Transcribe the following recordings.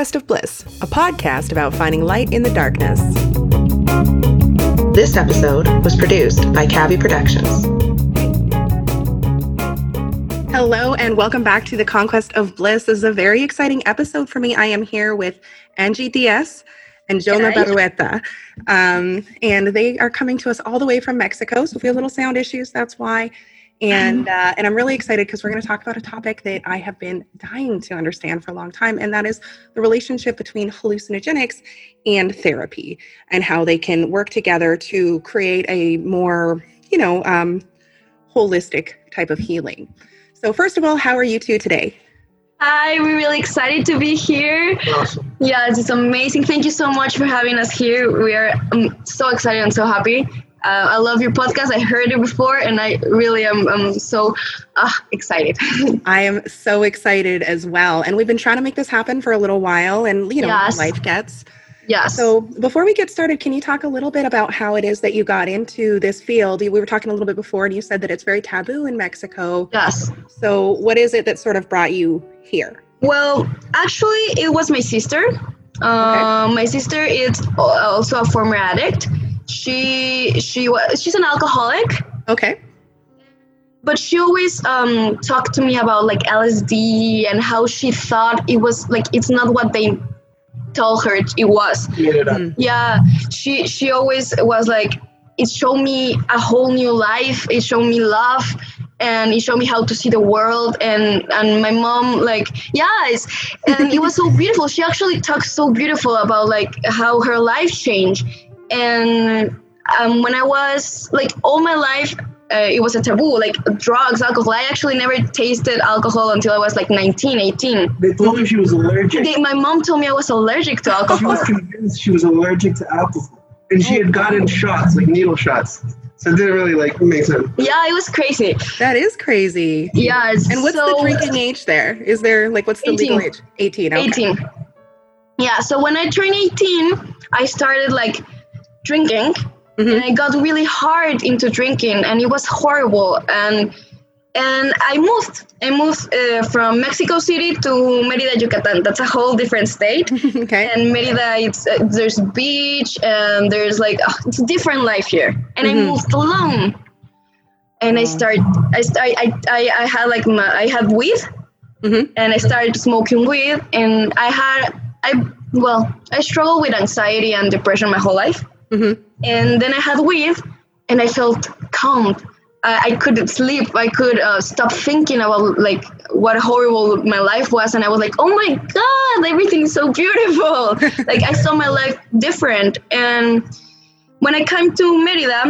Conquest of Bliss, a podcast about finding light in the darkness. This episode was produced by Kabby Productions. Hello, and welcome back to the Conquest of Bliss. This is a very exciting episode for me. I am here with Angie Díez and Jonah Barrueta. Um, and they are coming to us all the way from Mexico. So if we have little sound issues, that's why. And uh, and I'm really excited because we're going to talk about a topic that I have been dying to understand for a long time, and that is the relationship between hallucinogenics and therapy, and how they can work together to create a more, you know, um, holistic type of healing. So first of all, how are you two today? Hi, we're really excited to be here. Awesome. Yeah, it's amazing. Thank you so much for having us here. We are um, so excited and so happy. Uh, I love your podcast. I heard it before, and I really am I'm so uh, excited. I am so excited as well. And we've been trying to make this happen for a little while, and you know, Yes. life gets. yes. So before we get started, can you talk a little bit about how it is that you got into this field? We were talking a little bit before, and you said that it's very taboo in Mexico. yes. So what is it that sort of brought you here? Well, actually, it was my sister. Uh, My sister is also a former addict. She she was she's an alcoholic. Okay. but she always um, talked to me about like LSD and how she thought it was like it's not what they told her it was. Made it up. Yeah, she she always was like it showed me a whole new life. It showed me love and it showed me how to see the world and and my mom like yes and it was so beautiful she actually talked so beautiful about like how her life changed and um, when i was like all my life uh, it was a taboo like drugs alcohol i actually never tasted alcohol until i was like 19 18 They told her she was allergic. they, my mom told me i was allergic to alcohol. She was convinced she was allergic to alcohol. And she had gotten shots, like needle shots. So it didn't really like make sense. yeah it was crazy That is crazy. yeah it's And what's so, the drinking age there? Is there like what's the legal 18. age? 18. Okay. 18 yeah so when i turned 18 i started like drinking Mhm. and i got really hard into drinking and it was horrible and and i moved i moved uh, from mexico city to merida yucatan that's a whole different state okay. and merida it's uh, there's beach and there's like uh, it's a different life here and i Mhm. moved alone and i start i start I, I i had like my i had weed Mhm. and I started smoking weed and I had I well I struggled with anxiety and depression my whole life Mhm. and then I had weed and I felt calm I, I could sleep I could uh, stop thinking about like what horrible my life was and I was like oh my god everything's so beautiful like I saw my life different and when I came to Merida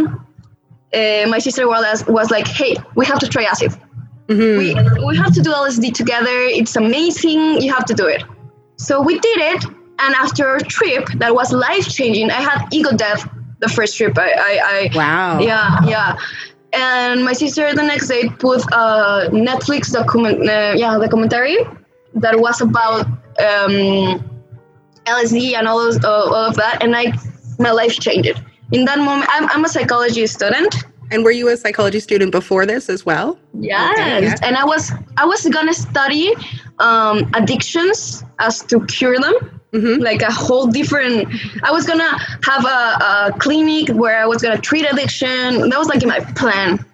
uh, my sister was, was like hey we have to try acid Mhm. we, we have to do LSD together. It's amazing. You have to do it. So we did it. And after a trip that was life changing, I had ego death the first trip. I, I, I Wow. yeah, yeah. And my sister the next day put a Netflix document, uh, yeah, documentary that was about um, LSD and all, those, uh, all of that. And I, my life changed. In that moment, I'm, I'm a psychology student. And were you a psychology student before this as well? Yes, Okay, yeah. and I was I was gonna study um, addictions as to cure them, Mhm. like a whole different. I was gonna have a, a clinic where I was gonna treat addiction. That was like my plan.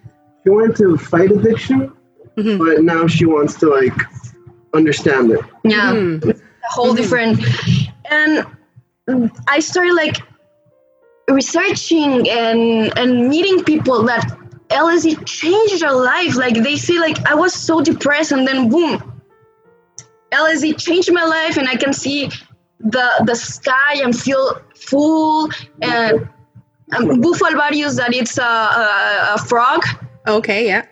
She wanted to fight addiction, Mhm. but now she wants to like understand it. Yeah, Mhm. a whole Mhm. different. And I started like researching and and meeting people that LSD changed their life. Like they see like I was so depressed, and then boom, LSD changed my life, and I can see the the sky and feel full and. Um, Bufo alvarius, that it's a, a, a frog. Okay, yeah.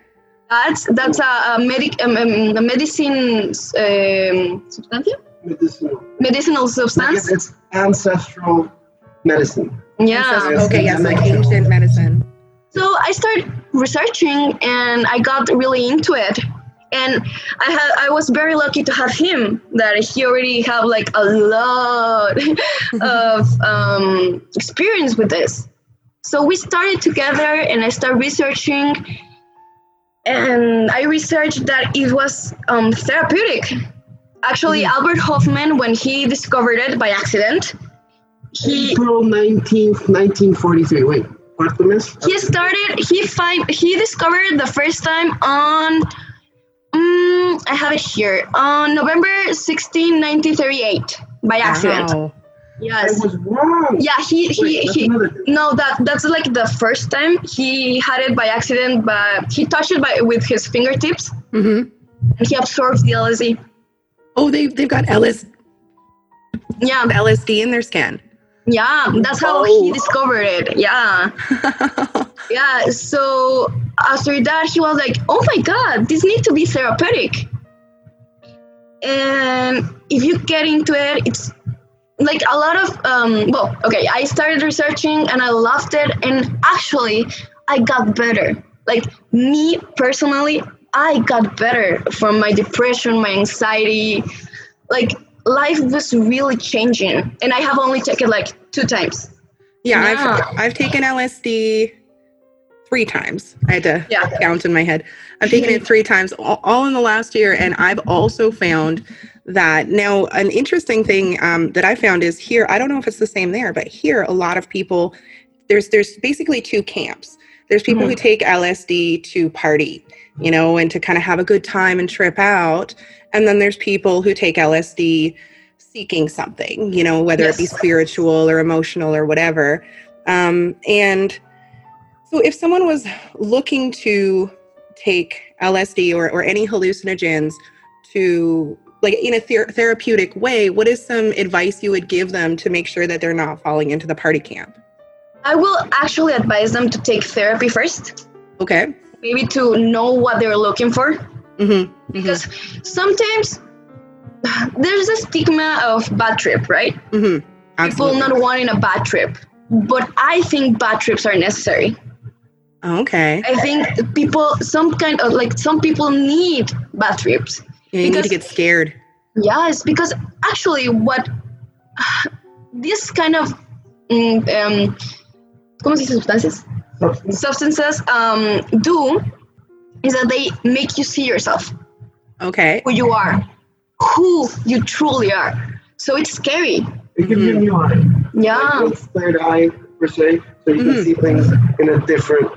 That's that's a, a, medic, um, um, a medicine um, substance, Medicinal. medicinal substance. it's ancestral medicine. Yeah. Yes. Okay, yes, like ancient medicine. So I started researching and I got really into it. And I had I was very lucky to have him that he already have like a lot of um, experience with this. So we started together and I started researching and I researched that it was um, therapeutic. Actually, Mhm. Albert Hofmann, when he discovered it by accident, he April 19th, 1943. Wait, Artemis? he started he find he discovered the first time on um, I have it here on November 16, 1938 by accident. Wow. I Yes. was wrong. Yeah, he he, Wait, that's he no that that's like the first time he had it by accident but he touched it by with his fingertips hmm and he absorbs the LSD. Oh, they they've got LS, Yeah, LSD in their skin. yeah, that's how Oh. he discovered it. Yeah. Yeah, so after that, he was like, "Oh my god, this needs to be therapeutic." And if you get into it, it's like a lot of um, well, okay. I started researching and I loved it, and actually, I got better. Like me personally, I got better from my depression, my anxiety. Like life was really changing, and I have only taken like two times. Yeah, Yeah. I've I've taken LSD three times. I had to Yeah. count in my head. I've taken it three times, all, all in the last year, and I've also found that now an interesting thing um, that I found is here. I don't know if it's the same there, but here a lot of people there's there's basically two camps. There's people who take LSD to party, you know, and to kind of have a good time and trip out, and then there's people who take LSD seeking something, you know, whether it be spiritual or emotional or whatever. Um, and if someone was looking to take LSD or, or any hallucinogens to like in a ther- therapeutic way, what is some advice you would give them to make sure that they're not falling into the party camp? I will actually advise them to take therapy first, Okay. maybe to know what they're looking for. Mm-hmm. Because sometimes there's a stigma of bad trip, right? Mm-hmm. People not wanting a bad trip. But I think bad trips are necessary. Okay. I think people, some kind of like, some people need bad trips. Yeah, you need to get scared. Yes, because actually, what this kind of mm, um, ¿cómo se dice sustancias? Substances um, do is that they make you see yourself, Okay. who you are, who you truly are. So it's scary. It gives you a new eye. Yeah. Like, third eye, per se, so you Mhm. can see things in a different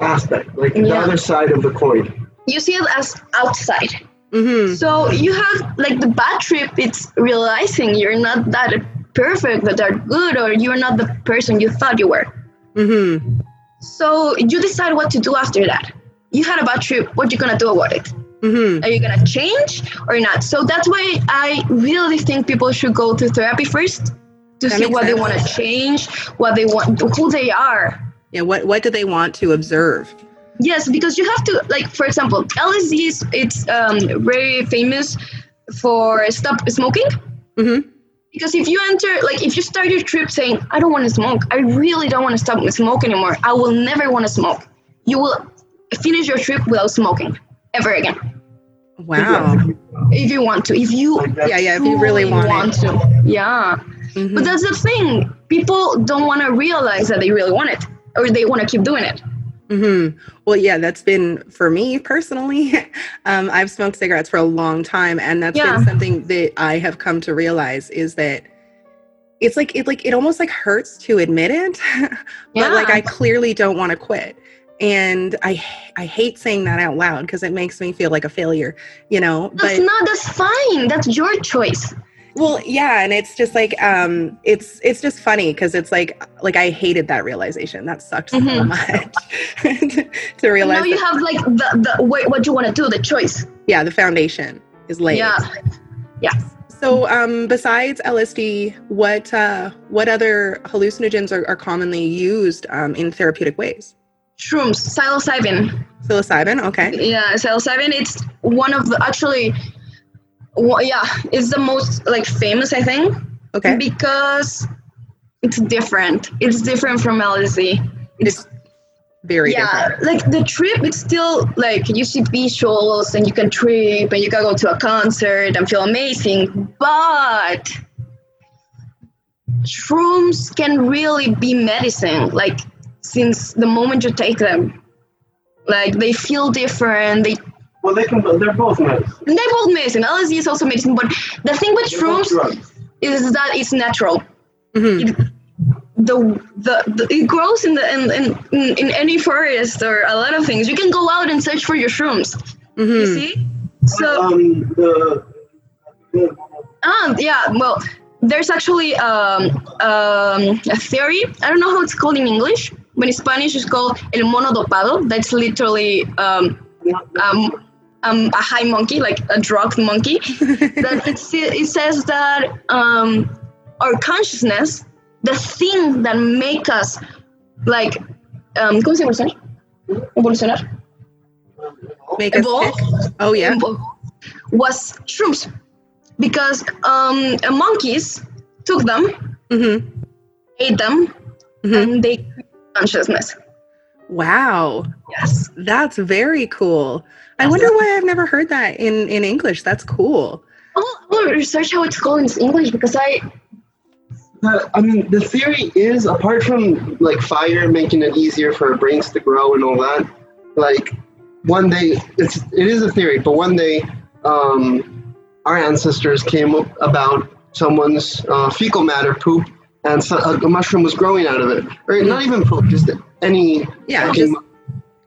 aspect, like the other side of the coin. You see it as outside. Mm-hmm. So you have like the bad trip, it's realizing you're not that perfect, that are good, or you're not the person you thought you were. Mm-hmm. So you decide what to do after that. You had a bad trip. What you gonna do about it? Mm-hmm. Are you gonna change or not? So that's why I really think people should go to therapy first to That see makes what they want to change, what they want, who they are. Yeah. What What do they want to observe? Yes, because you have to like, for example, LSD is it's um, very famous for stop smoking. Mm-hmm. Because if you enter, like, if you start your trip saying, I don't want to smoke, I really don't want to stop smoke anymore, I will never want to smoke, you will finish your trip without smoking ever again. Wow. If you want to, if you Like that's Yeah. Yeah. If you really truly want, to. Yeah. Mhm. But that's the thing. People don't want to realize that they really want it or they want to keep doing it. hmm Well, yeah, that's been for me personally. Um, I've smoked cigarettes for a long time, and that's Yeah. been something that I have come to realize is that it's like it like it almost like hurts to admit it, but like I clearly don't want to quit, and I I hate saying that out loud because it makes me feel like a failure, you know. That's But not, that's fine. That's your choice. Well, yeah, and it's just like um, it's it's just funny because it's like like I hated that realization. That sucked so Mhm. much to realize. now you that- have like the, the what, what you want to do, the choice. yeah the foundation is laid Yeah. Yeah. so um besides lsd what uh what other hallucinogens are, are commonly used um, in therapeutic ways Shrooms, psilocybin. psilocybin okay Yeah, psilocybin. It's one of the actually, well, yeah, it's the most like famous I think okay because it's different. It's different from LSD. it's very yeah, different like the trip, it's still like you see visuals and you can trip and you can go to a concert and feel amazing, but shrooms can really be medicine. Like since the moment you take them, like they feel different. They Well, they can. They're both medicine. They're both medicine. LSD is also medicine, but the thing with They're shrooms is that it's natural. Mhm. It, the, the the it grows in the in, in in in any forest or a lot of things. You can go out and search for your shrooms. You Mhm. see? So um, the, the ah yeah, well, there's actually um, um, a theory. I don't know how it's called in English, but in Spanish it's called el mono dopado. That's literally um, um, um, a high monkey, like a drugged monkey. that it, it says that um, our consciousness, the thing that make us like, um, ¿cómo se eso? Evolucionar. Make Evolve. Oh yeah. Was shrooms, because um, monkeys took them, hmm ate them, Mhm. and they consciousness. Wow. Yes. That's very cool. I wonder why I've never heard that in in English. That's cool. I'll, I'll research how it's called in English because I The, I mean, the theory is apart from like fire making it easier for brains to grow and all that. Like one day, it's it is a theory, but one day, um, our ancestors came up about someone's uh, fecal matter poop, and so, a, a mushroom was growing out of it, or not even poop, just any. Yeah, fucking- just-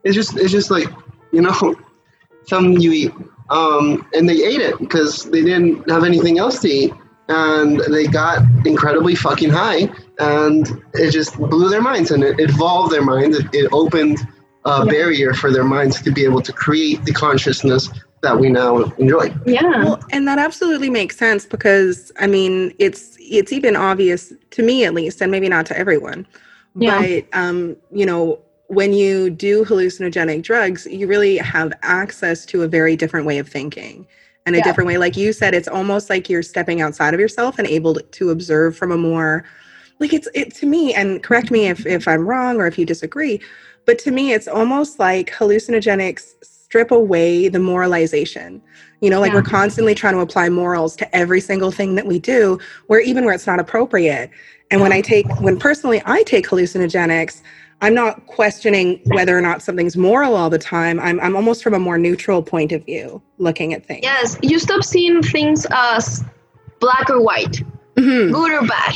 it's just it's just like you know, something you eat. Um, and they ate it because they didn't have anything else to eat and they got incredibly fucking high and it just blew their minds and it evolved their minds it, it opened a Yeah. barrier for their minds to be able to create the consciousness that we now enjoy yeah Well, and that absolutely makes sense because I mean, it's it's even obvious to me at least, and maybe not to everyone. Yeah. But um, you know, when you do hallucinogenic drugs, you really have access to a very different way of thinking and a Yeah. different way. Like you said, it's almost like you're stepping outside of yourself and able to observe from a more like it's it to me, and correct me if if I'm wrong or if you disagree, but to me, it's almost like hallucinogenics strip away the moralization. You know, like Yeah. we're constantly trying to apply morals to every single thing that we do, where even where it's not appropriate. And when I take, when personally I take hallucinogenics, I'm not questioning whether or not something's moral all the time. I'm, I'm almost from a more neutral point of view looking at things. yes you stop seeing things as black or white Mhm. good or bad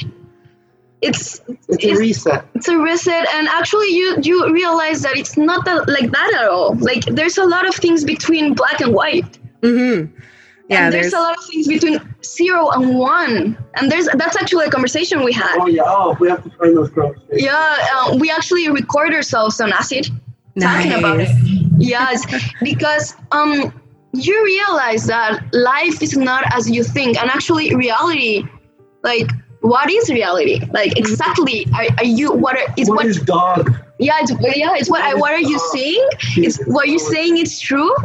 it's it's a It's- reset it's a reset and actually you you realize that it's not that like that at all like there's a lot of things between black and white Mhm. Yeah, and there's, there's, a lot of things between zero and one. And there's that's actually a conversation we had. Oh yeah. Oh we have to find those girls. Yeah uh, we actually record ourselves on acid nice. talking about it. Yes because um you realize that life is not as you think and actually reality like what is reality? Like exactly are, are you what are, is what what is dog yeah it's yeah it's what I, what are you saying? It's what you're saying is true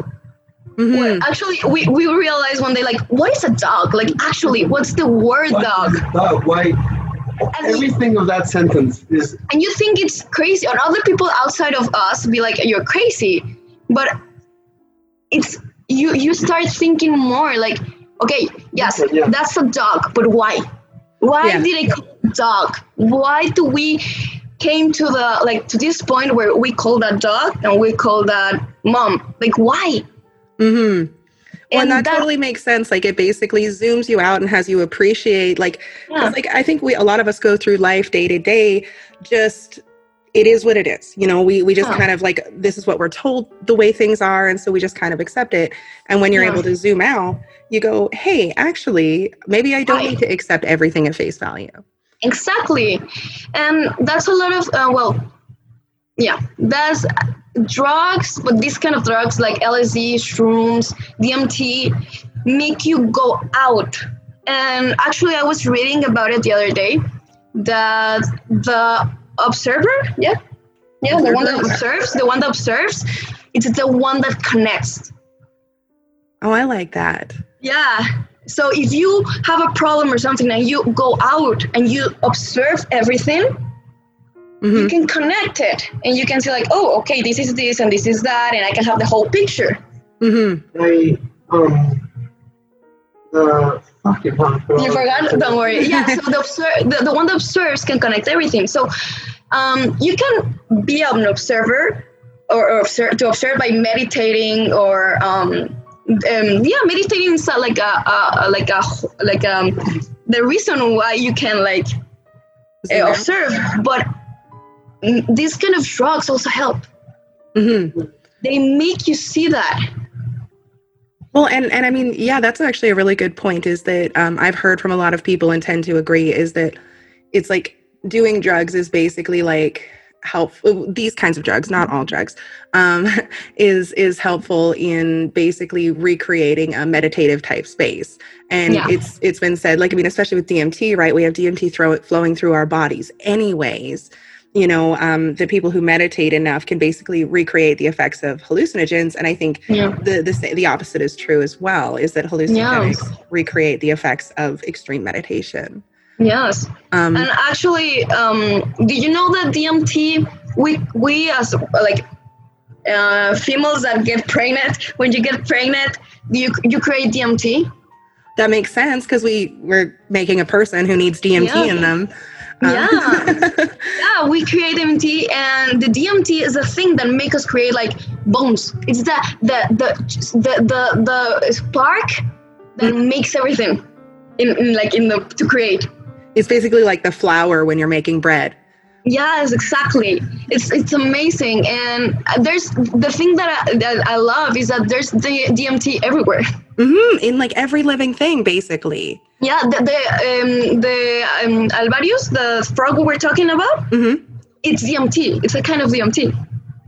Mhm. Well, actually we, we realized one day like what is a dog? Like actually what's the word What dog? dog? Why And you- everything of that sentence is and you think it's crazy and other people outside of us be like you're crazy. But it's you you start thinking more like okay yes Yeah. that's a dog but why? Why Yeah. did it call it dog? Why do we came to the like to this point where we call that dog and we call that mom? Like why Mm-hmm. Well, and that, that- totally makes sense. Like it basically zooms you out and has you appreciate like Yeah. like I think we a lot of us go through life day to day just it is what it is. You know, we we just Yeah. kind of like this is what we're told the way things are and so we just kind of accept it. And when you're Yeah. able to zoom out, you go, "Hey, actually, maybe I don't Right. need to accept everything at face value." Exactly. And that's a lot of, uh, well, yeah, that's drugs, but these kind of drugs like LSD, shrooms, DMT make you go out. And actually, I was reading about it the other day that the observer, yeah, yeah, the one that observes, the one that observes, it's the one that connects. Oh, I like that. Yeah. So if you have a problem or something and you go out and you observe everything, you Mhm. can connect it and you can see like, oh, okay, this is this and this is that, and I can have the whole picture. Mhm. I um the fucking You forgot? Don't worry. Yeah. So the, obser- the the one that observes can connect everything. So um, you can be an observer or, or observe, to observe by meditating or um, um, yeah, meditating is uh, like a, a like a like um the reason why you can like uh, observe, but these kind of drugs also help. Mm-hmm. They make you see that. Well, and and I mean, yeah, that's actually a really good point. Is that um, I've heard from a lot of people and tend to agree is that it's like doing drugs is basically like help these kinds of drugs not all drugs um, is is helpful in basically recreating a meditative type space and Yeah. it's it's been said like i mean especially with dmt right we have dmt throw it flowing through our bodies anyways you know um, the people who meditate enough can basically recreate the effects of hallucinogens and i think Yeah. the the, the opposite is true as well is that hallucinogenics recreate the effects of extreme meditation Yes. um, And actually, um, do you know that DMT? We we as like uh, females that get pregnant. When you get pregnant, you you create DMT. That makes sense because we we're making a person who needs DMT Yeah. in them. Yeah. Yeah, we create DMT, and the DMT is a thing that make us create like bones. It's the the the the the, the spark that makes everything in, in like in the to create. it's basically like the flour when you're making bread. Yes, exactly. It's it's amazing, and there's the thing that I, that I love is that there's the DMT everywhere. hmm in like every living thing, basically. Yeah, the the um, the um, Alvarius, the frog we were talking about, mm-hmm. it's DMT. It's a kind of DMT.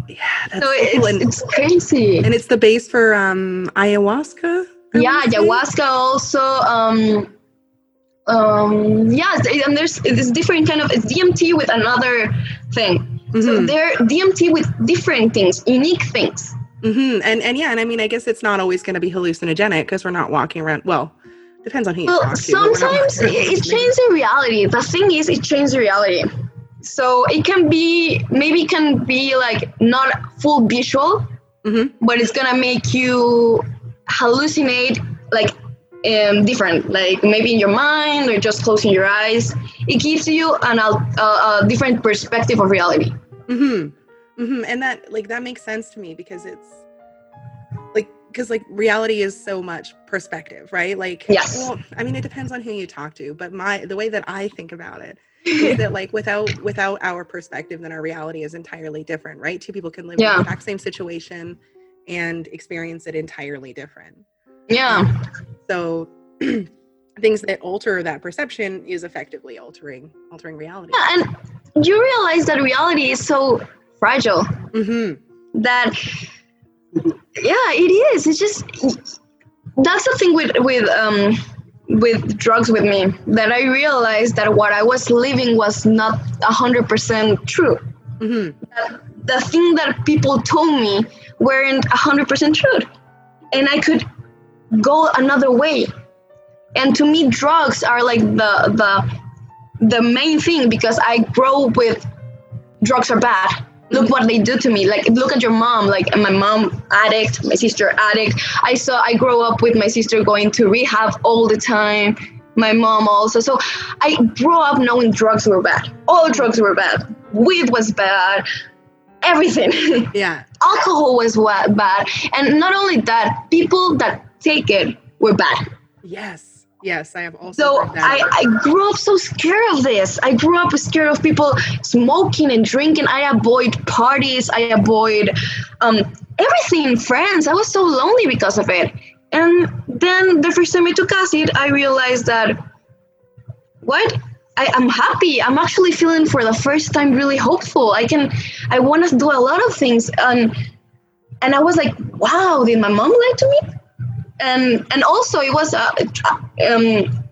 Yeah, that's So so cool. it's it's crazy. and it's the base for um ayahuasca. I yeah, ayahuasca also. Um, um, yeah, and there's this different kind of it's DMT with another thing. So Mhm. they're DMT with different things, unique things. Mm-hmm. And and yeah, and I mean, I guess it's not always going to be hallucinogenic because we're not walking around. Well, depends on who you Well, talk to. but we're not sometimes it, it changes the reality. The thing is, it changes the reality. So it can be maybe it can be like not full visual, Mhm. but it's gonna make you hallucinate like um, different, like maybe in your mind or just closing your eyes. It gives you an a, different perspective of reality. hmm hmm And that like that makes sense to me because it's because like reality is so much perspective, right? Like Yes. Well, I mean, it depends on who you talk to, but my the way that I think about it is that like without without our perspective, then our reality is entirely different, right? Two people can live in the exact same situation and experience it entirely different. Yeah, So things that alter that perception is effectively altering altering reality. yeah, and you realize that reality is so fragile. hmm that yeah it is. It's just that's the thing with with um with drugs with me that i realized that what i was living was not 100% true. Hmm the thing that people told me weren't 100% true. And i could go another way. And to me drugs are like the the the main thing because i grow with drugs are bad look what they do to me. Like look at your mom. Like my mom addict. My sister addict. I saw i grow up with my sister going to rehab all the time. My mom also. So i grew up knowing drugs were bad. All drugs were bad. Weed was bad. Everything. Yeah. alcohol was bad. And not only that people that take it were bad. Yes. Yes. I have also. so that. I, I grew up so scared of this. I grew up scared of people smoking and drinking. I avoid parties. I avoid um, everything friends i was so lonely because of it. And then the first time i took acid i realized that what? I, i'm happy. I'm actually feeling for the first time really hopeful. I can i want to do a lot of things. And and i was like wow did my mom lie to me and and also it was uh, um,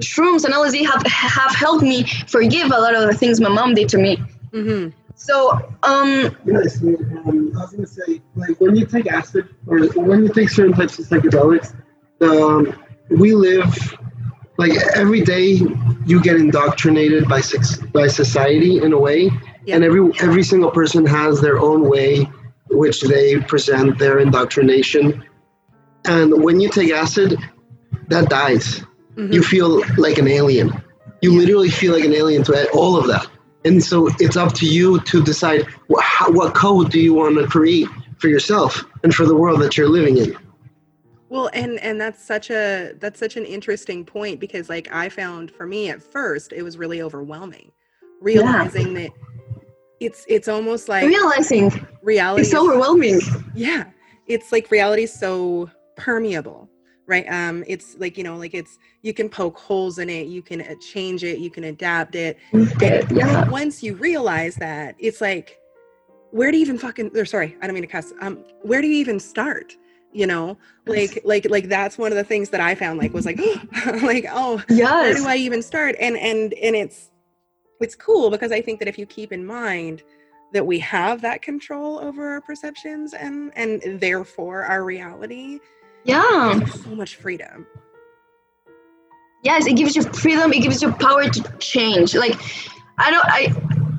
shrooms and LSD have have helped me forgive a lot of the things my mom did to me. hmm So um, Yes, um, I was gonna say, like when you take acid or when you take certain types of psychedelics, um, we live like every day you get indoctrinated by by society in a way, Yeah. and every every single person has their own way which they present their indoctrination. And when you take acid, that dies. Mhm. You feel like an alien. You literally feel like an alien to all of that. and so it's up to you to decide what, how, what code do you want to create for yourself and for the world that you're living in. Well, and and that's such a that's such an interesting point because like I found for me at first it was really overwhelming realizing yeah. that it's it's almost like realizing reality it's so overwhelming. Yeah. It's like reality so permeable, right? Um it's like, you know, like it's you can poke holes in it, you can uh, change it, you can adapt it. yeah. Once you realize that, it's like where do you even fucking or sorry, I don't mean to cuss. Um where do you even start? you know like like like that's one of the things that i found like was like like oh yes. where do i even start and and and it's it's cool because i think that if you keep in mind that we have that control over our perceptions and and therefore our reality yeah so much freedom yes it gives you freedom it gives you power to change like i don't i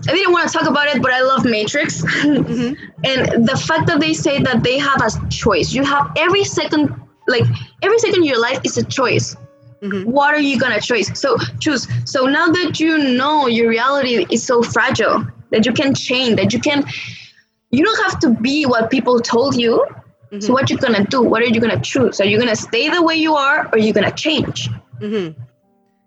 I didn't want to talk about it, but I love Matrix. Mm-hmm. and the fact that they say that they have a choice. You have every second, like every second in your life is a choice. Mm-hmm. What are you gonna choose? So choose. So now that you know your reality is so fragile that you can change, that you can, you don't have to be what people told you. Mm-hmm. So what you're gonna do? What are you gonna choose? Are you gonna stay the way you are, or are you gonna change? Mm-hmm.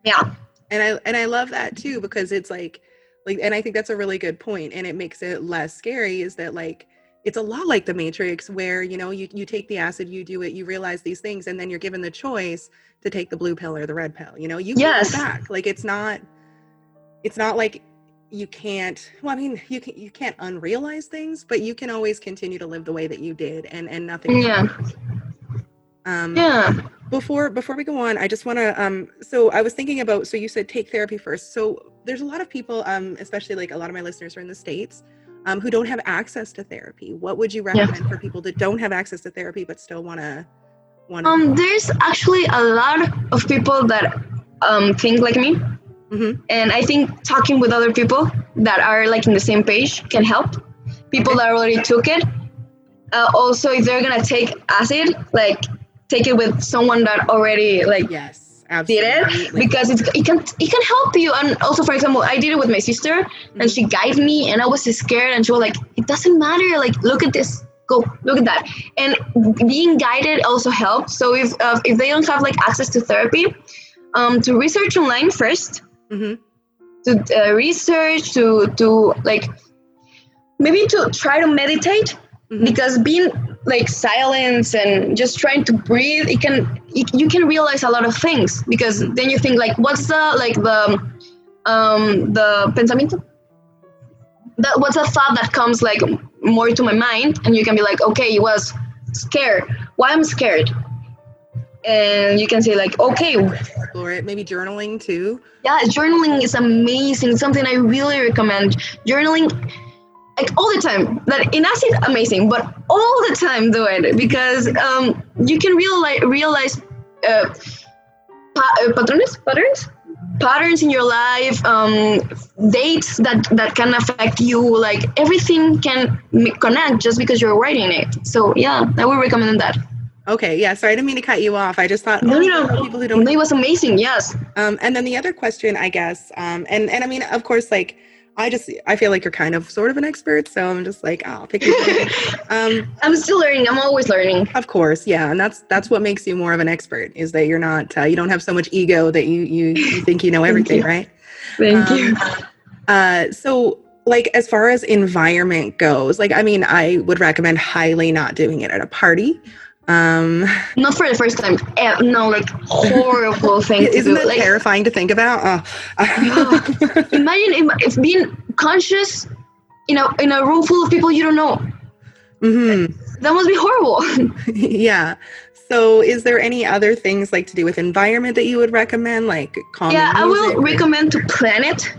Yeah. And I and I love that too because it's like like and i think that's a really good point and it makes it less scary is that like it's a lot like the matrix where you know you, you take the acid you do it you realize these things and then you're given the choice to take the blue pill or the red pill you know you yes. back like it's not it's not like you can't well i mean you can you can't unrealize things but you can always continue to live the way that you did and and nothing yeah. um yeah. before before we go on i just want to um so i was thinking about so you said take therapy first. So there's a lot of people um especially like a lot of my listeners are in the states um, who don't have access to therapy. What would you recommend yeah. for people that don't have access to therapy but still want to want um there's actually a lot of people that um think like me mm-hmm. and i think talking with other people that are like in the same page can help people that already took it uh, also if they're gonna take acid like take it with someone that already like yes Absolutely. did it because it's, it can it can help you and also for example i did it with my sister mm-hmm. and she guided me and i was scared and she was like it doesn't matter like look at this go look at that and being guided also helps so if uh, if they don't have like access to therapy um to research online 1st mm-hmm. to uh, research to to like maybe to try to meditate mm-hmm. because being like silence and just trying to breathe it can it, you can realize a lot of things because then you think like what's the like the um the pensamiento that what's a thought that comes like more to my mind and you can be like okay it was scared why i'm scared and you can say like okay. Explore it maybe journaling too. Yeah journaling is amazing. Something i really recommend. Journaling like all the time. That in acid amazing but all the time do it. Because um, you can realize realize uh, pa- uh, patterns patterns? Patterns in your life um, dates that that can affect you. Like everything can connect just because you're writing it. So yeah i would recommend that Okay, yeah. Sorry, I didn't mean to cut you off. I just thought, no, oh, no, people who don't. It was amazing. Yes. Um, and then the other question, I guess, um, and and I mean, of course, like I just I feel like you're kind of sort of an expert, so I'm just like, oh, I'll pick you. um, I'm still learning. I'm always learning. Of course, yeah, and that's that's what makes you more of an expert is that you're not uh, you don't have so much ego that you you, you think you know everything, you. right? Thank um, you. Uh, so like as far as environment goes, like I mean, I would recommend highly not doing it at a party. Um, Not for the first time. Uh, no, like horrible thing. Isn't that like, terrifying to think about? Oh. imagine if, if, being conscious in a in a room full of people you don't know. Mm-hmm. That must be horrible. yeah. So, is there any other things like to do with environment that you would recommend, like Yeah, I will or? recommend to plan it,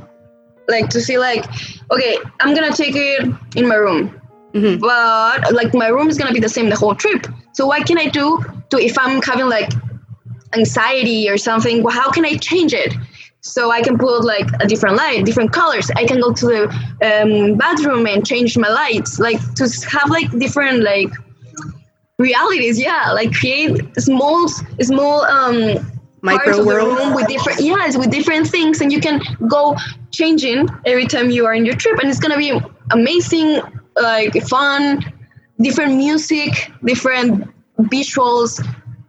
like to see, like, okay, I'm gonna take it in my room Mm-hmm. But like my room is gonna be the same the whole trip. So what can I do to if I'm having like anxiety or something? Well, how can I change it? So I can put like a different light, different colors. I can go to the um, bathroom and change my lights, like to have like different like realities. Yeah, like create small small um micro world with different yes with different things and you can go changing every time you are in your trip, and it's gonna be amazing, like fun, different music, different visuals.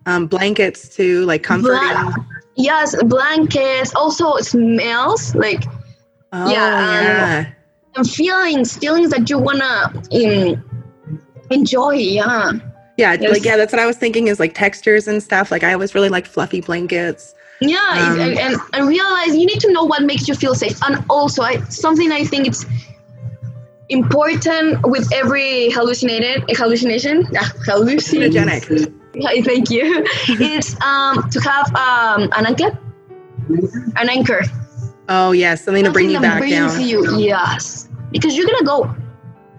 Um, blankets too, like comforting. Bla- yes, blankets. Also smells like oh, yeah, um, yeah. and feelings, feelings that you wanna um, enjoy. Yeah. Yeah, Yes. like yeah, that's what I was thinking is like textures and stuff. Like I always really like fluffy blankets. Yeah, Um, and, and, and realize you need to know what makes you feel safe. And also, I, something I think it's important with every hallucinated hallucination, yeah, hallucination. Hallucinogenic. Thank you. it's um, to have um, an anchor, an anchor. Oh yeah, something to bring you back down. you, yes, because you're gonna go.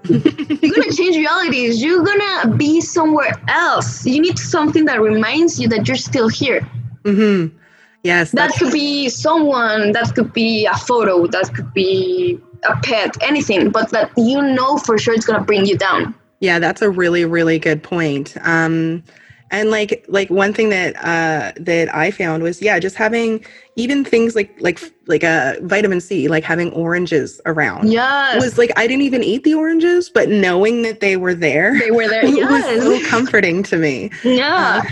you're gonna change realities. You're gonna be somewhere else. You need something that reminds you that you're still here. Mm-hmm. Yes, That could be someone, that could be a photo, that could be a pet, anything, but that you know for sure it's gonna bring you down. yeah, that's a really really good point. Um, and like like one thing that uh that I found was yeah, just having even things like like like a vitamin C, like having oranges around. Yes. was like I didn't even eat the oranges, but knowing that they were there they were there. It was Yes. so comforting to me. yeah.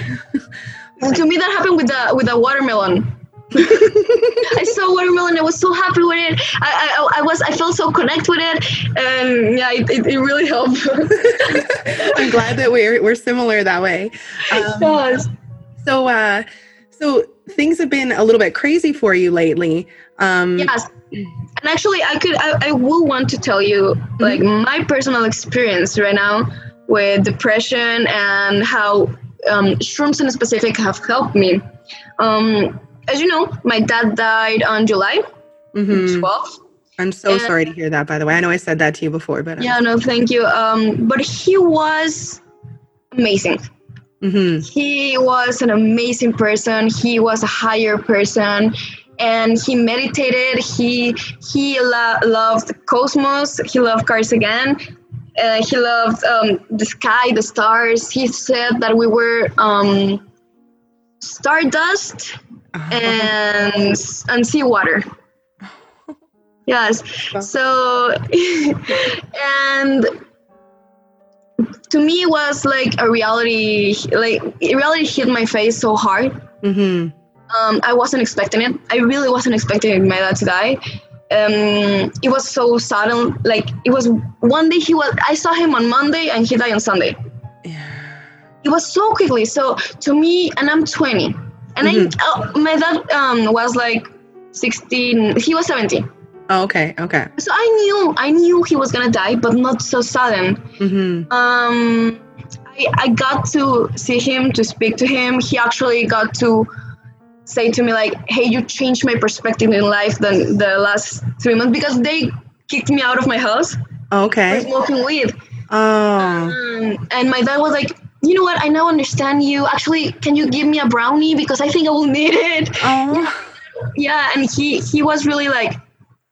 And to me that happened with the with the watermelon. I saw watermelon. I was so happy with it. I, I, I was I felt so connect with it, and yeah, it, it, it really helped. I'm glad that we're we're similar that way. Um, yes. so uh so things have been a little bit crazy for you lately. Um Yes. And actually, I could, I, I will want to tell you like my personal experience right now with depression and how um, shrooms in specific have helped me. Um, as you know, my dad died on July mhm. 12th. I'm so and- sorry to hear that by the way. I know I said that to you before, but Yeah, no, thank you. Um, but he was amazing. hmm he was an amazing person he was a higher person and he meditated he he lo- loved cosmos he loved cars again uh, he loved um, the sky the stars. He said that we were um, stardust and and seawater. Yes. So and to me it was like a reality like it really hit my face so hard. Hmm um, i wasn't expecting it. I really wasn't expecting my dad to die um, it was so sudden like it was one day he was i saw him on monday and he died on sunday. Yeah. it was so quickly so to me and i'm 20 and I, oh, my dad um, was like 16 he was 17 Oh, okay, okay. so i knew i knew he was gonna die but not so sudden. Hmm um I, I got to see him to speak to him. He actually got to say to me like hey you changed my perspective in life than the last three months because they kicked me out of my house for Okay. smoking weed Oh. um, and my dad was like you know what i now understand you actually can you give me a brownie because i think i will need it Oh. yeah and he he was really like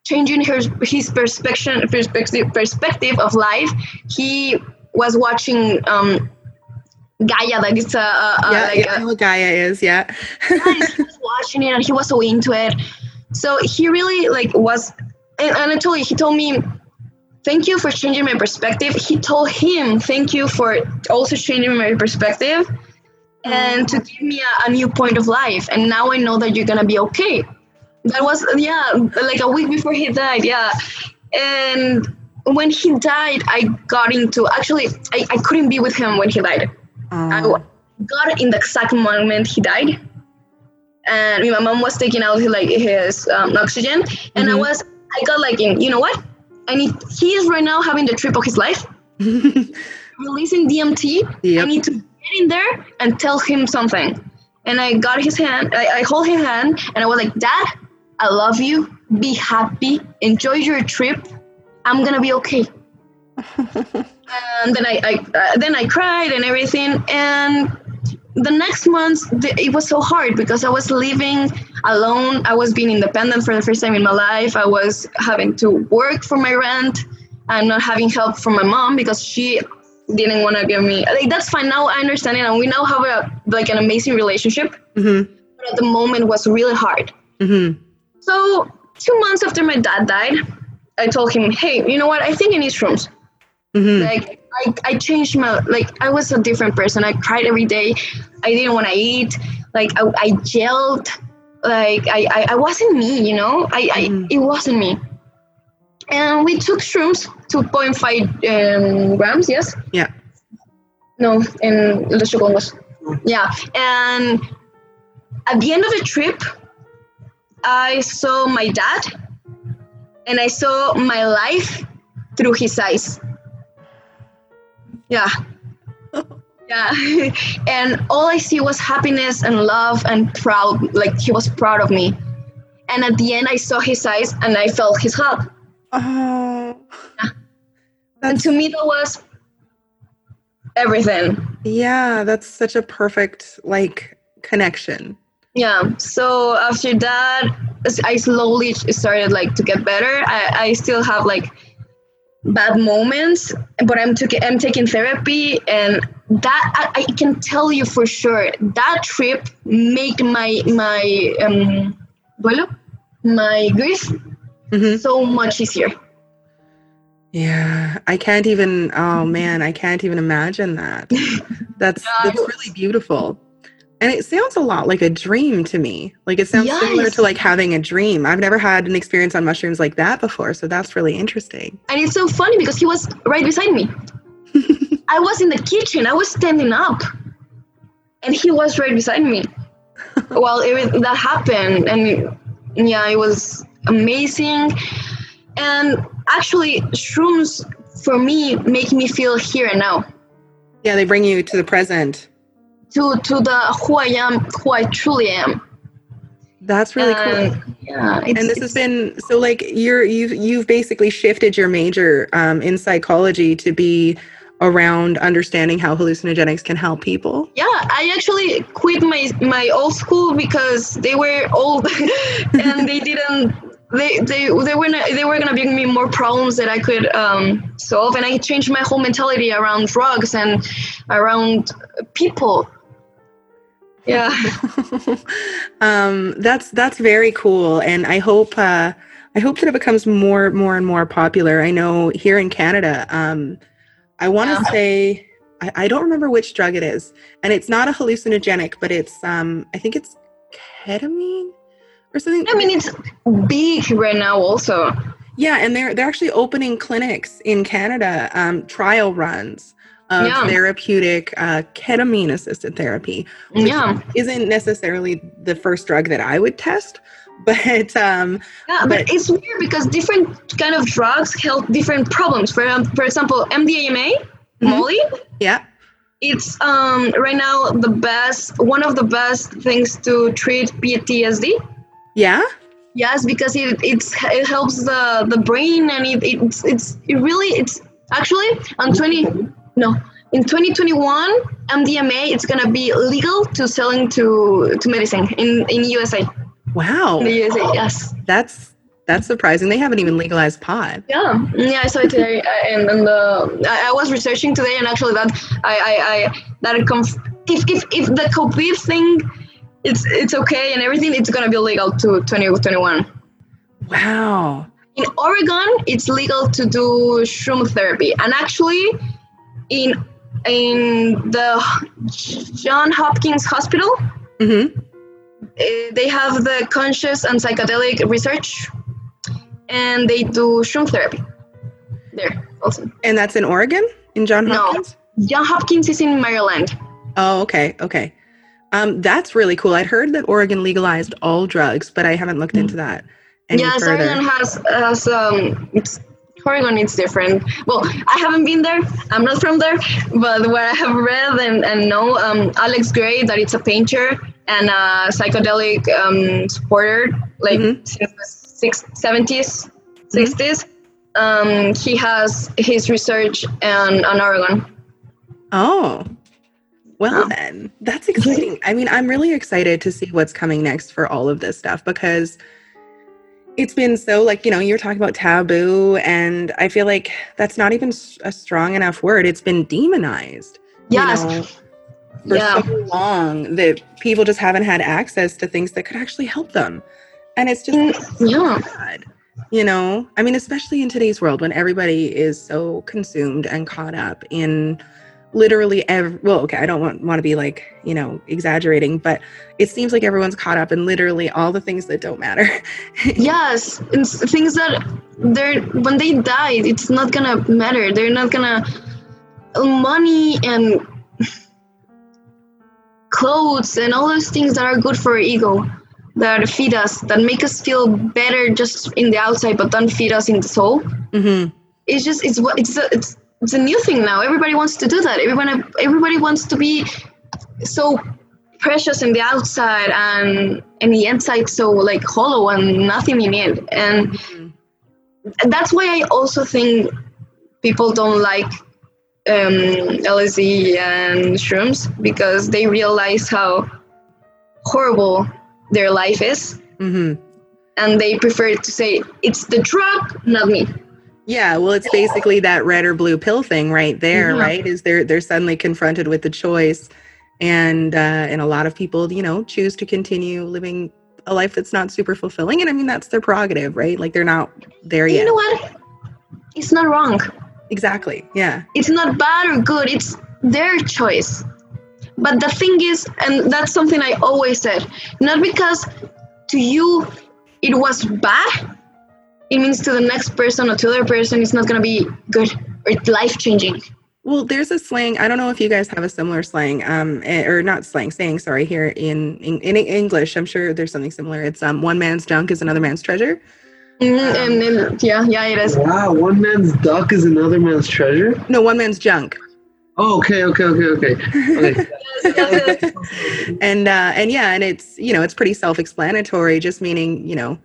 changing his his perspective perspective perspective of life he was watching um Gaia that is a, a, a Yeah, like yeah, I a, know what Gaia is, yeah. Yes, he was watching it and he was so into it. So he really like was and, and i told you he told me thank you for changing my perspective. He told him thank you for also changing my perspective and to give me a, a new point of life and now i know that you're gonna be okay. That was yeah like a week before he died yeah. And when he died i got into actually i, I couldn't be with him when he died I Oh. got in the exact moment he died, and my mom was taking out his, like his um, oxygen, and I Mhm. was I got like in you know what? I need he is right now having the trip of his life, releasing DMT. I need to get in there and tell him something. And I got his hand, I, I hold his hand, and I was like, Dad, I love you. Be happy. Enjoy your trip. I'm gonna be okay and then I, I uh, then I cried and everything. And the next month, th- it was so hard because I was living alone. I was being independent for the first time in my life. I was having to work for my rent and not having help from my mom because she didn't want to give me like that's fine now i understand it and we now have a like an amazing relationship hmm but at the moment was really hard hmm so two months after my dad died, I told him, "Hey, you know what? I think I need shrooms." Mhm. Like I, I changed my like I was a different person. I cried every day. I didn't want to eat. Like I, I yelled. Like I, I, I wasn't me. You know, I, Mhm. I it wasn't me. And we took shrooms, two point five um, grams. Yes. Yeah. No, in Los Chocongos. Yeah, and at the end of the trip, I saw my dad, and I saw my life through his eyes. Yeah. Yeah. and all I see was happiness and love and proud. Like he was proud of me. And at the end, I saw his eyes and I felt his hug. Oh. And to me, that was everything. yeah, that's such a perfect like connection. Yeah. So after that, I slowly started like to get better. I, I still have like bad moments, but I'm took I'm taking therapy, and that I, I can tell you for sure that trip made my my um duelo, my grief Mhm. so much easier. Yeah, I can't even. Oh man, I can't even imagine that. That's Yeah, that's really beautiful, and it sounds a lot like a dream to me. Like it sounds similar to like having a dream. I've never had an experience on mushrooms like that before, so that's really interesting. And it's so funny because he was right beside me. I was in the kitchen. I was standing up, and he was right beside me. While it, that happened, and yeah, it was amazing. And actually, shrooms for me make me feel here and now. Yeah, they bring you to the present. To to the who I am, who I truly am. That's really cool. Yeah, and this has been so like you're you've you've basically shifted your major um, in psychology to be around understanding how hallucinogenics can help people. Yeah, I actually quit my my old school because they were old and they didn't. They, they, they were not, they were gonna bring me more problems that I could um, solve, and I changed my whole mentality around drugs and around people. Yeah, um, that's that's very cool, and I hope uh, I hope that it becomes more more and more popular. I know here in Canada, um, I want to Yeah. say I, I don't remember which drug it is, and it's not a hallucinogenic, but it's um, I think it's ketamine or something. I mean it's big right now. Also, Yeah, and they're they're actually opening clinics in Canada, um, trial runs of Yeah. therapeutic uh, ketamine assisted therapy, which yeah, isn't necessarily the first drug that I would test, but um, yeah, but but- it's weird because different kind of drugs help different problems. For um, for example, MDMA, Mhm. Molly. yeah, It's um right now the best one of the best things to treat PTSD. yeah, Yes, because it it's it helps the the brain and it it's it's it really it's actually on twenty no. In 2021 MDMA it's gonna be legal to selling to to medicine in in USA wow, in the USA yes. That's that's surprising. They haven't even legalized pot. yeah. Yeah I saw it today. Uh, and, and the I, I was researching today and actually that I I, I that conf- if, if if the COVID thing it's it's okay and everything it's gonna be legal to 2021 Wow, in Oregon, it's legal to do shroom therapy, and actually, in in the John Hopkins Hospital, hmm eh, they have the conscious and psychedelic research, and they do shroom therapy there also. and that's in Oregon, in John Hopkins. No. John Hopkins is in Maryland. Oh, okay, okay. Um, that's really cool. I'd heard that Oregon legalized all drugs, but I haven't looked into that any yes, further. Oregon has has um. Oregon it's different. Well, I haven't been there. I'm not from there, but what I have read and, and know, um, Alex Grey, that it's a painter and a psychedelic um, supporter, like Mhm. since the six, 70s, 60s. Um, he has his research on, on Oregon. Oh, well then, that's exciting. I mean, I'm really excited to see what's coming next for all of this stuff because it's been so like you know you're talking about taboo, and I feel like that's not even a strong enough word. It's been demonized. you know, for Yeah. so long that people just haven't had access to things that could actually help them. And it's just Mm, yeah. sad. You know, I mean, especially in today's world when everybody is so consumed and caught up in literally every well okay i don't want, want to be like you know exaggerating but it seems like everyone's caught up in literally all the things that don't matter. Yes and things that they're when they die it's not gonna matter. They're not gonna money and clothes and all those things that are good for our ego that feed us that make us feel better just in the outside but don't feed us in the soul. Hmm it's just it's what it's it's it's a new thing now. Everybody wants to do that. Everyone everybody wants to be so precious in the outside and in the inside so like hollow and nothing in it. And Mhm. that's why i also think people don't like um, lsd and shrooms because they realize how horrible their life is. Hmm and they prefer to say it's the drug not me yeah well it's basically that red or blue pill thing right there Mhm. right? Is they're they're suddenly confronted with the choice. And uh and a lot of people you know choose to continue living a life that's not super fulfilling. And i mean that's their prerogative right? Like they're not there you yet. You know what? It's not wrong. Exactly. Yeah. It's not bad or good. It's their choice. But the thing is and that's something i always said not because to you it was bad it means to the next person or to the other person it's not going to be good or life changing Well, there's a slang. I don't know if you guys have a similar slang, um, eh, or not slang, saying sorry here in, in in English. I'm sure there's something similar. It's um, one man's junk is another man's treasure. Mhm, and, and yeah yeah it is Wow, one man's duck is another man's treasure. No, one man's junk. Oh, okay, okay, okay, okay. okay. and uh, and yeah, and it's you know it's pretty self-explanatory. Just meaning you know,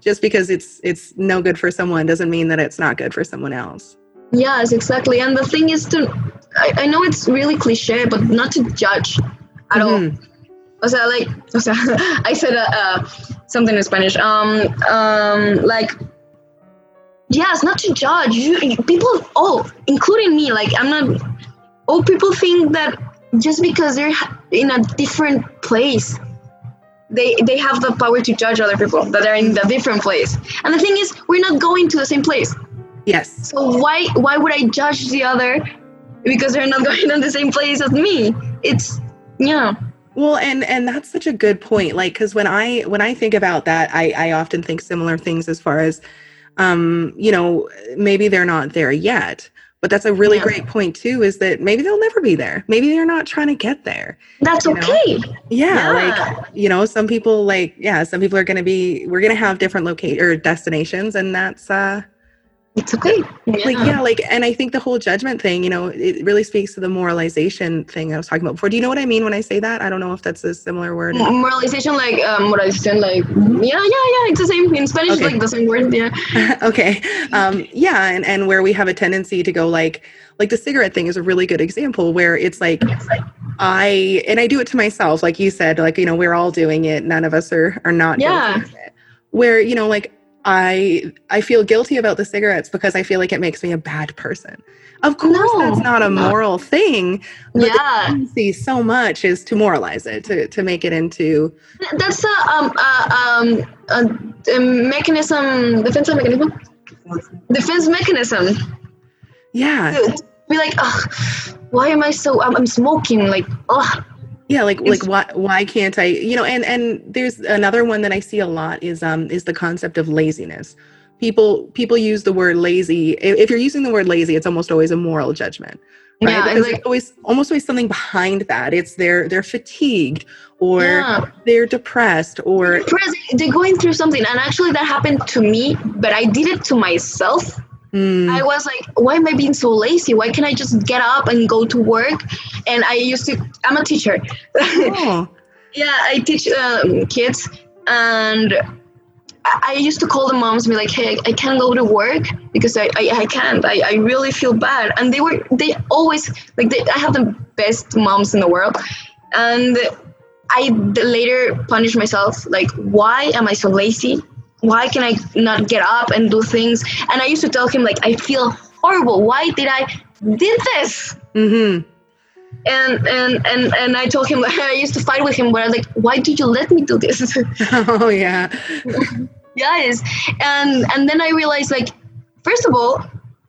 just because it's it's no good for someone doesn't mean that it's not good for someone else. yes exactly and the thing is to I, I know it's really cliche but not to judge at all Mhm. O sea, like, o sea, I said uh, uh, something in Spanish. Um, um, like, yes, not to judge. You, people, oh, including me. Like, I'm not. Oh, people think that just because they're in a different place, they they have the power to judge other people that are in the different place. And the thing is, we're not going to the same place. Yes. So why why would I judge the other because they're not going to the same place as me? It's yeah. Well, and and that's such a good point. Like, because when I when I think about that, I I often think similar things as far as, um, you know, maybe they're not there yet. But that's a really Yeah. great point too. Is that maybe they'll never be there. Maybe they're not trying to get there. That's okay. Yeah, Yeah. like you know, some people like yeah, some people are going to be. We're going to have different locate or destinations, and that's uh It's okay. like yeah like and i think the whole judgment thing you know it really speaks to the moralization thing i was talking about before do you know what i mean when i say that i don't know if that's a similar word moralization like um moralization like yeah yeah yeah it's the same in spanish Okay. like the same word yeah okay um yeah and and where we have a tendency to go like like the cigarette thing is a really good example where it's like i and i do it to myself like you said like you know we're all doing it none of us are are not Yeah. guilty of it. where you know like i i feel guilty about the cigarettes because i feel like it makes me a bad person. Of course No. that's not a moral thing but yeah. see, so much is to moralize it to to make it into that's a um uh, um a, a mechanism defense mechanism? Defense mechanism. Yeah. To be like Ugh, why am i so i'm, I'm smoking like oh yeah like like why why can't i you know and and there's another one that i see a lot is um is the concept of laziness. People people use the word lazy. If, you're using the word lazy it's almost always a moral judgment right? Yeah because like there's always almost always something behind that. It's they're they're fatigued or yeah. they're depressed or they're going through something. And actually that happened to me but i did it to myself mm, I was like, why am I being so lazy? Why can't I just get up and go to work? And I used to, I'm a teacher. oh, yeah, I teach um, kids. And I I used to call the moms and be like, hey, I can't go to work because I, I, I can't. I, I really feel bad. And they were, they always, like, they, I have the best moms in the world. And I later punished myself, like, why am I so lazy? Why can I not get up and do things? And I used to tell him, like, I feel horrible. Why did I did this? mm-hmm. and and and and I told him like I used to fight with him, where I was like, why did you let me do this? oh yeah. yes, and and then I realized like, first of all,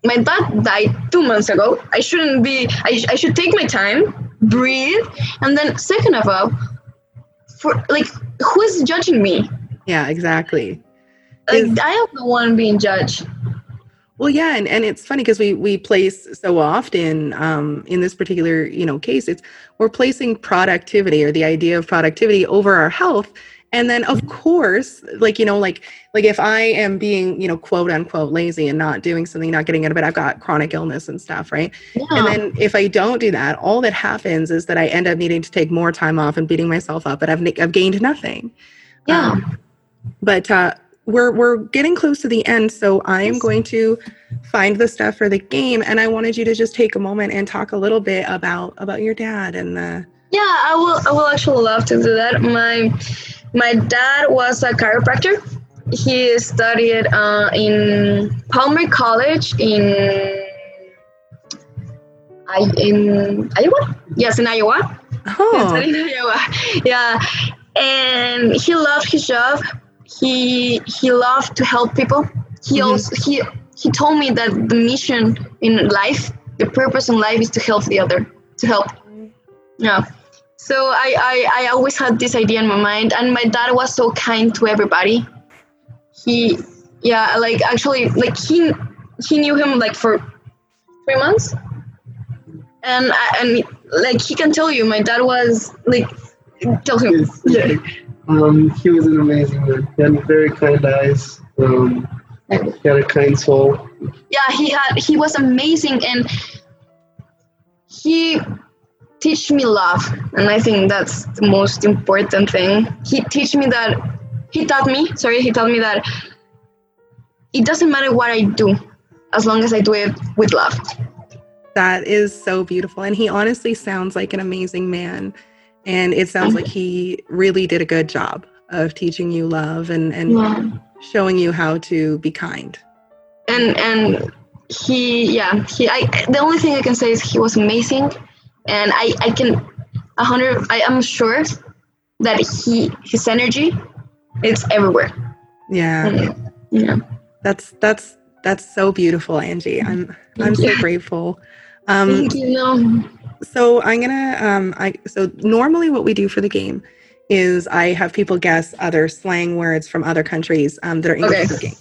my dad died two months ago. I shouldn't be. I, I should take my time, breathe, and then second of all, for like, who is judging me? Yeah, exactly. Like, Is- I am the one being judged. Well, yeah, and, and it's funny because we we place so often um, in this particular you know case, it's we're placing productivity or the idea of productivity over our health, and then of course, like you know, like like if I am being you know quote unquote lazy and not doing something, not getting out of bed, I've got chronic illness and stuff, right? Yeah. And then if I don't do that, all that happens is that I end up needing to take more time off and beating myself up, but I've I've gained nothing. yeah. Um, but uh, we're we're getting close to the end, so I am going to find the stuff for the game, and I wanted you to just take a moment and talk a little bit about about your dad and the. Yeah, I will. I will actually love to do that. My my dad was a chiropractor. He studied uh, in Palmer College in I in Iowa. Yes, in Iowa. Oh, studied in Iowa. Yeah, and he loved his job. He he loved to help people. He Mhm. also he he told me that the mission in life, the purpose in life, is to help the other, to help. Yeah. So I, I, I always had this idea in my mind, and my dad was so kind to everybody. He, yeah, like actually, like he, he knew him like for three months, and I- and like he can tell you, my dad was like, tell him, Yes. Um, he was an amazing man. He had very kind eyes. Um, he had a kind soul. yeah, he had, he was amazing, and he teach me love, and I think that's the most important thing. He teach me that, he taught me, sorry, he taught me that it doesn't matter what I do, as long as I do it with love. that is so beautiful, and he honestly sounds like an amazing man, and it sounds like he really did a good job of teaching you love and and Yeah. showing you how to be kind. and and he yeah he I the only thing I can say is he was amazing, and I I can a hundred I am sure that he his energy it's everywhere. Yeah. And, yeah. That's that's that's so beautiful, Angie. I'm I'm so Yeah. grateful. Um, Thank you. So I'm gonna um, I so normally what we do for the game is I have people guess other slang words from other countries um, that are English Okay. speaking.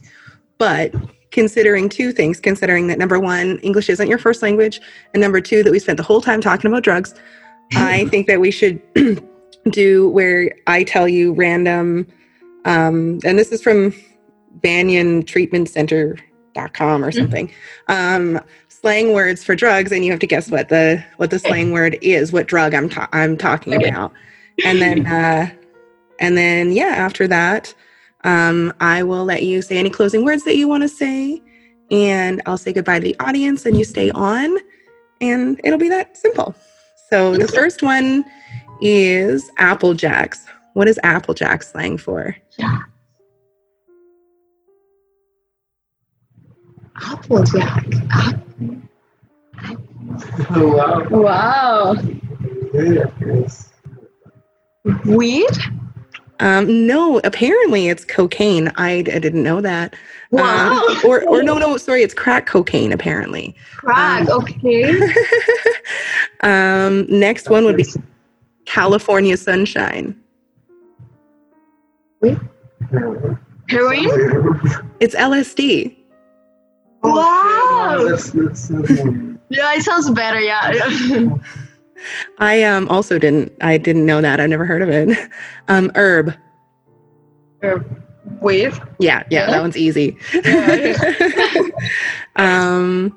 But considering two things, considering that number one, English isn't your first language, and number two, that we spent the whole time talking about drugs, I think that we should do where I tell you random, um, and this is from banyantreatmentcenter.com or something. Um, slang words for drugs, and you have to guess what the what the slang word is, what drug I'm ta- I'm talking about, and then uh, and then yeah, after that, um, I will let you say any closing words that you want to say, and I'll say goodbye to the audience, and you stay on, and it'll be that simple. So the first one is Apple Jacks. What is Apple Jack slang for? Applejack. Oh, wow. Wow. Weed. Um, no, apparently it's cocaine. I, I didn't know that. Wow. Um, or, or no, no, sorry, it's crack cocaine, apparently. Crack. um, okay. um, next one would be California Sunshine. Heroin. It's LSD. Wow. That's, that's, that's. Yeah, it sounds better. Yeah. I um, also didn't. I didn't know that. I've never heard of it. Um, herb. Weed. Yeah, yeah, that one's easy. um,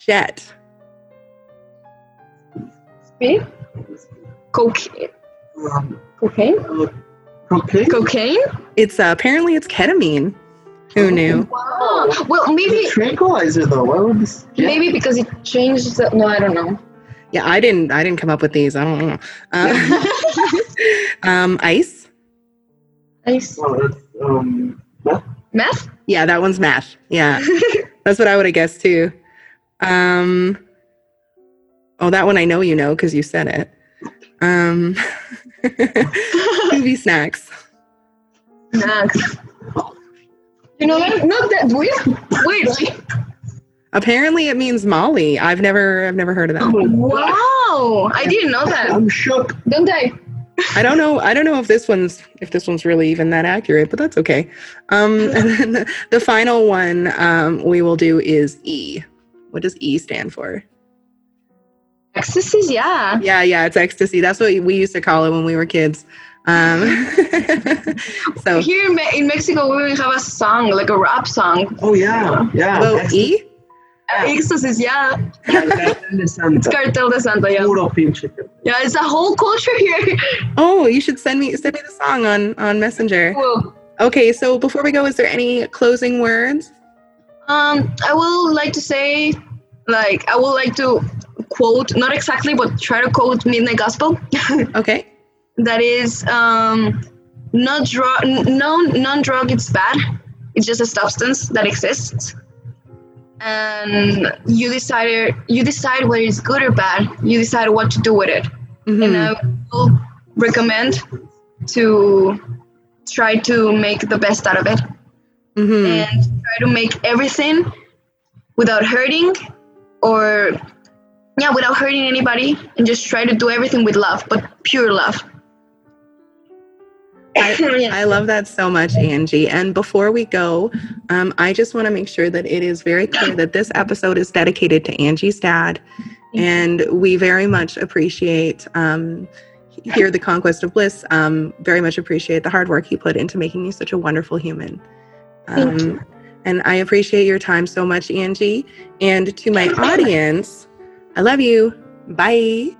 jet. Speed. Cocaine. Um, Cocaine. uh, cocaine? Cocaine. It's uh, apparently it's ketamine. Who knew? Wow. Well, The maybe tranquilizer, though. Why would this? maybe because it changed. The, no, I don't know. Yeah, I didn't. I didn't come up with these. I don't know. Uh, um, ice. Ice. Oh, that's, um, Meth. Yeah, that one's math. Yeah, that's what I would have guessed too. Um, Oh, that one I know you know because you said it. Um, Scooby snacks. Snacks. You know that? Not that weird. Wait. Apparently, it means Molly. I've never, I've never heard of that. Wow. I didn't know that. I'm shook. Don't I? I don't know. I don't know if this one's, if this one's really even that accurate, but that's okay. Um, and then the, the final one um, we will do is E. What does E stand for? Ecstasies, yeah. Yeah, yeah, it's ecstasy. That's what we used to call it when we were kids. Um, so, Here in, Me- in Mexico, we have a song, like a rap song. Oh yeah, yeah. well, E. Ecstasies, yeah. yeah, that's in the Santa. Cartel de Santa, yeah. Puro pinche. Yeah, it's a whole culture here. Oh, you should send me send me the song on on Messenger. Cool. Okay, so before we go, is there any closing words? Um, I would like to say, like, I would like to quote, not exactly, but try to quote Midnight Gospel. Okay. That is, um, not drug, no, non-drug. It's bad. It's just a substance that exists, and you decide you decide whether it's good or bad. You decide what to do with it. Mhm. and I will recommend to try to make the best out of it Mhm. and try to make everything without hurting or yeah without hurting anybody and just try to do everything with love but pure love I, I love that so much, Angie. And before we go, um, I just want to make sure that it is very clear that this episode is dedicated to Angie's dad. And we very much appreciate um, here the conquest of bliss. Um, very much appreciate the hard work he put into making you such a wonderful human. Um, and I appreciate your time so much, Angie. And to my audience, I love you. Bye.